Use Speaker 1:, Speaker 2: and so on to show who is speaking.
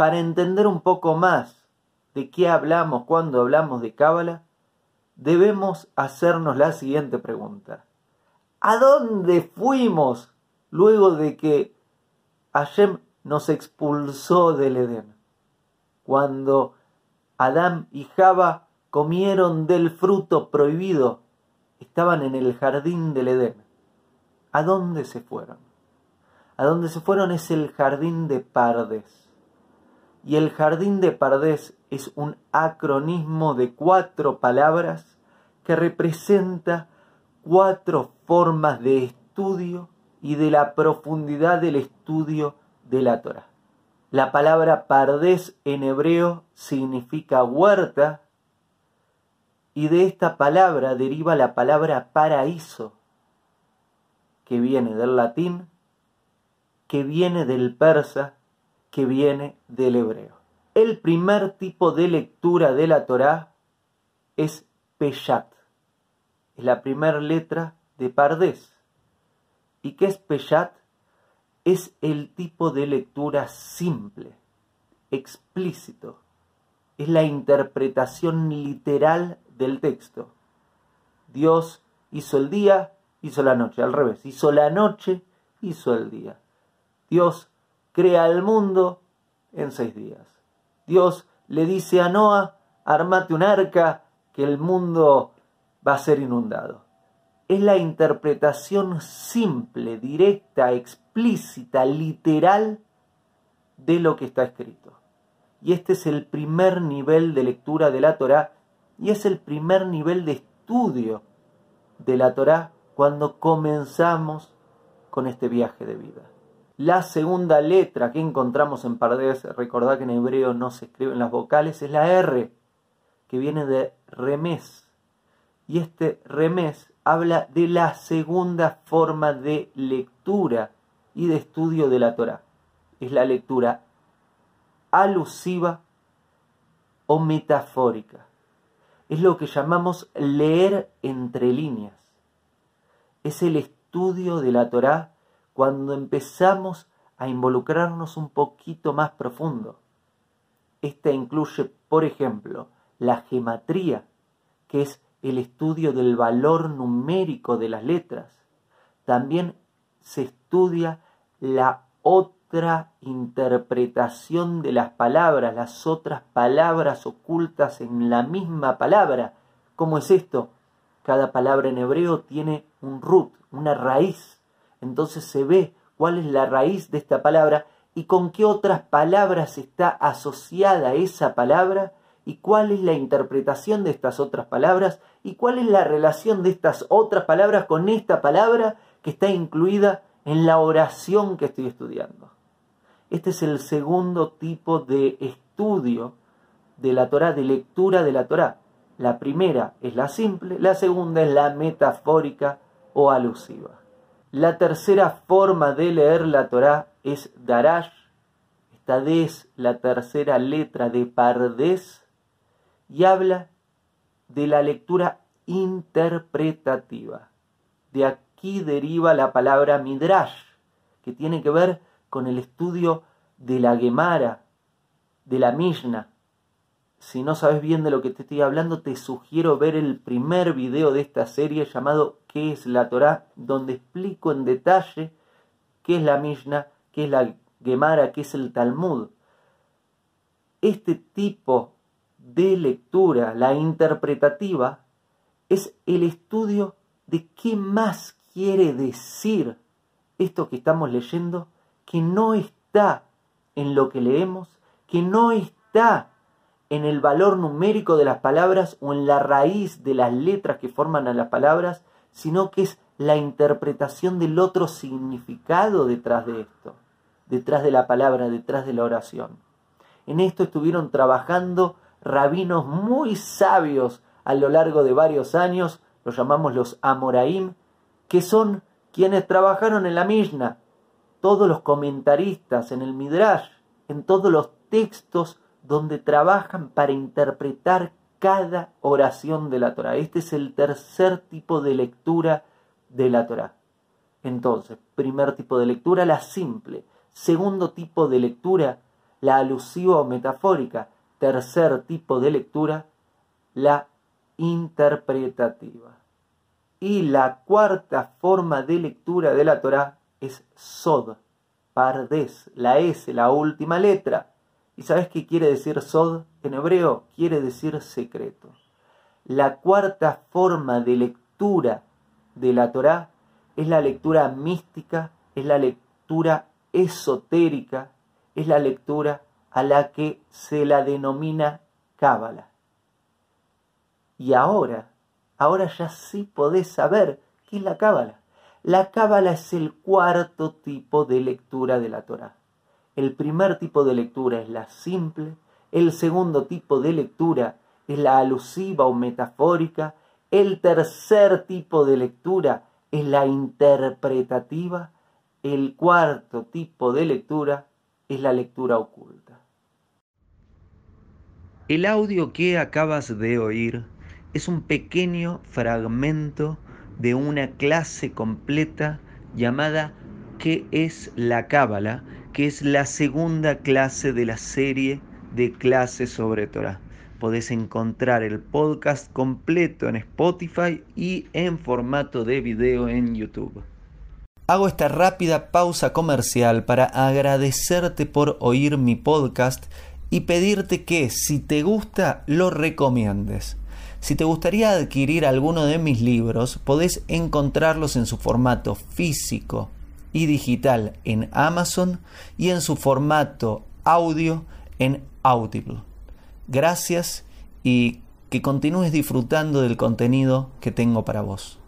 Speaker 1: para entender un poco más de qué hablamos cuando hablamos de Cábala, debemos hacernos la siguiente pregunta. ¿A dónde fuimos luego de que Hashem nos expulsó del Edén? Cuando Adán y Java comieron del fruto prohibido, estaban en el jardín del Edén. ¿A dónde se fueron? A dónde se fueron es el jardín de Pardes. Y el jardín de Pardes es un acronismo de cuatro palabras que representa cuatro formas de estudio y de la profundidad del estudio de la Torah. La palabra Pardes en hebreo significa huerta y de esta palabra deriva la palabra paraíso, que viene del latín, que viene del persa, que viene del hebreo. El primer tipo de lectura de la Torá es Peshat. Es la primera letra de Pardés. ¿Y qué es Peshat? Es el tipo de lectura simple, explícito. Es la interpretación literal del texto. Dios hizo el día, hizo la noche, al revés. Hizo la noche, hizo el día. Dios crea el mundo en seis días. Dios le dice a Noah, armate un arca, que el mundo va a ser inundado. Es la interpretación simple, directa, explícita, literal de lo que está escrito. Y este es el primer nivel de lectura de la Torá y es el primer nivel de estudio de la Torá cuando comenzamos con este viaje de vida. La segunda letra que encontramos en Pardes, recordad que en hebreo no se escriben las vocales, es la R, que viene de remés. Y este remés habla de la segunda forma de lectura y de estudio de la Torá. Es la lectura alusiva o metafórica es lo que llamamos leer entre líneas. Es el estudio de la Torá cuando empezamos a involucrarnos un poquito más profundo. Esta incluye, por ejemplo, la gematría, que es el estudio del valor numérico de las letras. También se estudia la otra interpretación de las palabras, las otras palabras ocultas en la misma palabra. ¿Cómo es esto? Cada palabra en hebreo tiene un root, una raíz. Entonces se ve cuál es la raíz de esta palabra y con qué otras palabras está asociada esa palabra y cuál es la interpretación de estas otras palabras y cuál es la relación de estas otras palabras con esta palabra que está incluida en la oración que estoy estudiando. Este es el segundo tipo de estudio de la Torah, de lectura de la Torah. La primera es la simple, la segunda es la metafórica o alusiva. La tercera forma de leer la Torah es Darash. Esta es la tercera letra de Pardes y habla de la lectura interpretativa. De aquí deriva la palabra Midrash, que tiene que ver con el estudio de la Gemara, de la Mishnah. Si no sabes bien de lo que te estoy hablando, te sugiero ver el primer video de esta serie llamado ¿Qué es la Torah? donde explico en detalle qué es la Mishnah, qué es la Gemara, qué es el Talmud. Este tipo de lectura, la interpretativa, es el estudio de qué más quiere decir esto que estamos leyendo que no está en lo que leemos, que no está en el valor numérico de las palabras o en la raíz de las letras que forman a las palabras, sino que es la interpretación del otro significado detrás de esto, detrás de la palabra, detrás de la oración. En esto estuvieron trabajando rabinos muy sabios a lo largo de varios años, los llamamos los Amoraim, que son quienes trabajaron en la Mishnah, todos los comentaristas en el Midrash, en todos los textos donde trabajan para interpretar cada oración de la Torah. Este es el tercer tipo de lectura de la Torah. Entonces, primer tipo de lectura, la simple. Segundo tipo de lectura, la alusiva o metafórica. Tercer tipo de lectura, la interpretativa. Y la cuarta forma de lectura de la Torah es Sod, Pardes, la S, la última letra. ¿Y sabes qué quiere decir Sod en hebreo? Quiere decir secreto. La cuarta forma de lectura de la Torah es la lectura mística, es la lectura esotérica, es la lectura a la que se la denomina Cábala. Y ahora, ahora ya sí podés saber qué es la Cábala. La Cábala es el cuarto tipo de lectura de la Torah. El primer tipo de lectura es la simple, el segundo tipo de lectura es la alusiva o metafórica, el tercer tipo de lectura es la interpretativa, el cuarto tipo de lectura es la lectura oculta. El audio que acabas de oír es un pequeño fragmento de una clase completa llamada ¿Qué es la Cábala? Que es la segunda clase de la serie de clases sobre Torah. Podés encontrar el podcast completo en Spotify y en formato de video en YouTube. Hago esta rápida pausa comercial para agradecerte por oír mi podcast y pedirte que si te gusta lo recomiendes. Si te gustaría adquirir alguno de mis libros, podés encontrarlos en su formato físico y digital en Amazon y en su formato audio en Audible. Gracias y que continúes disfrutando del contenido que tengo para vos.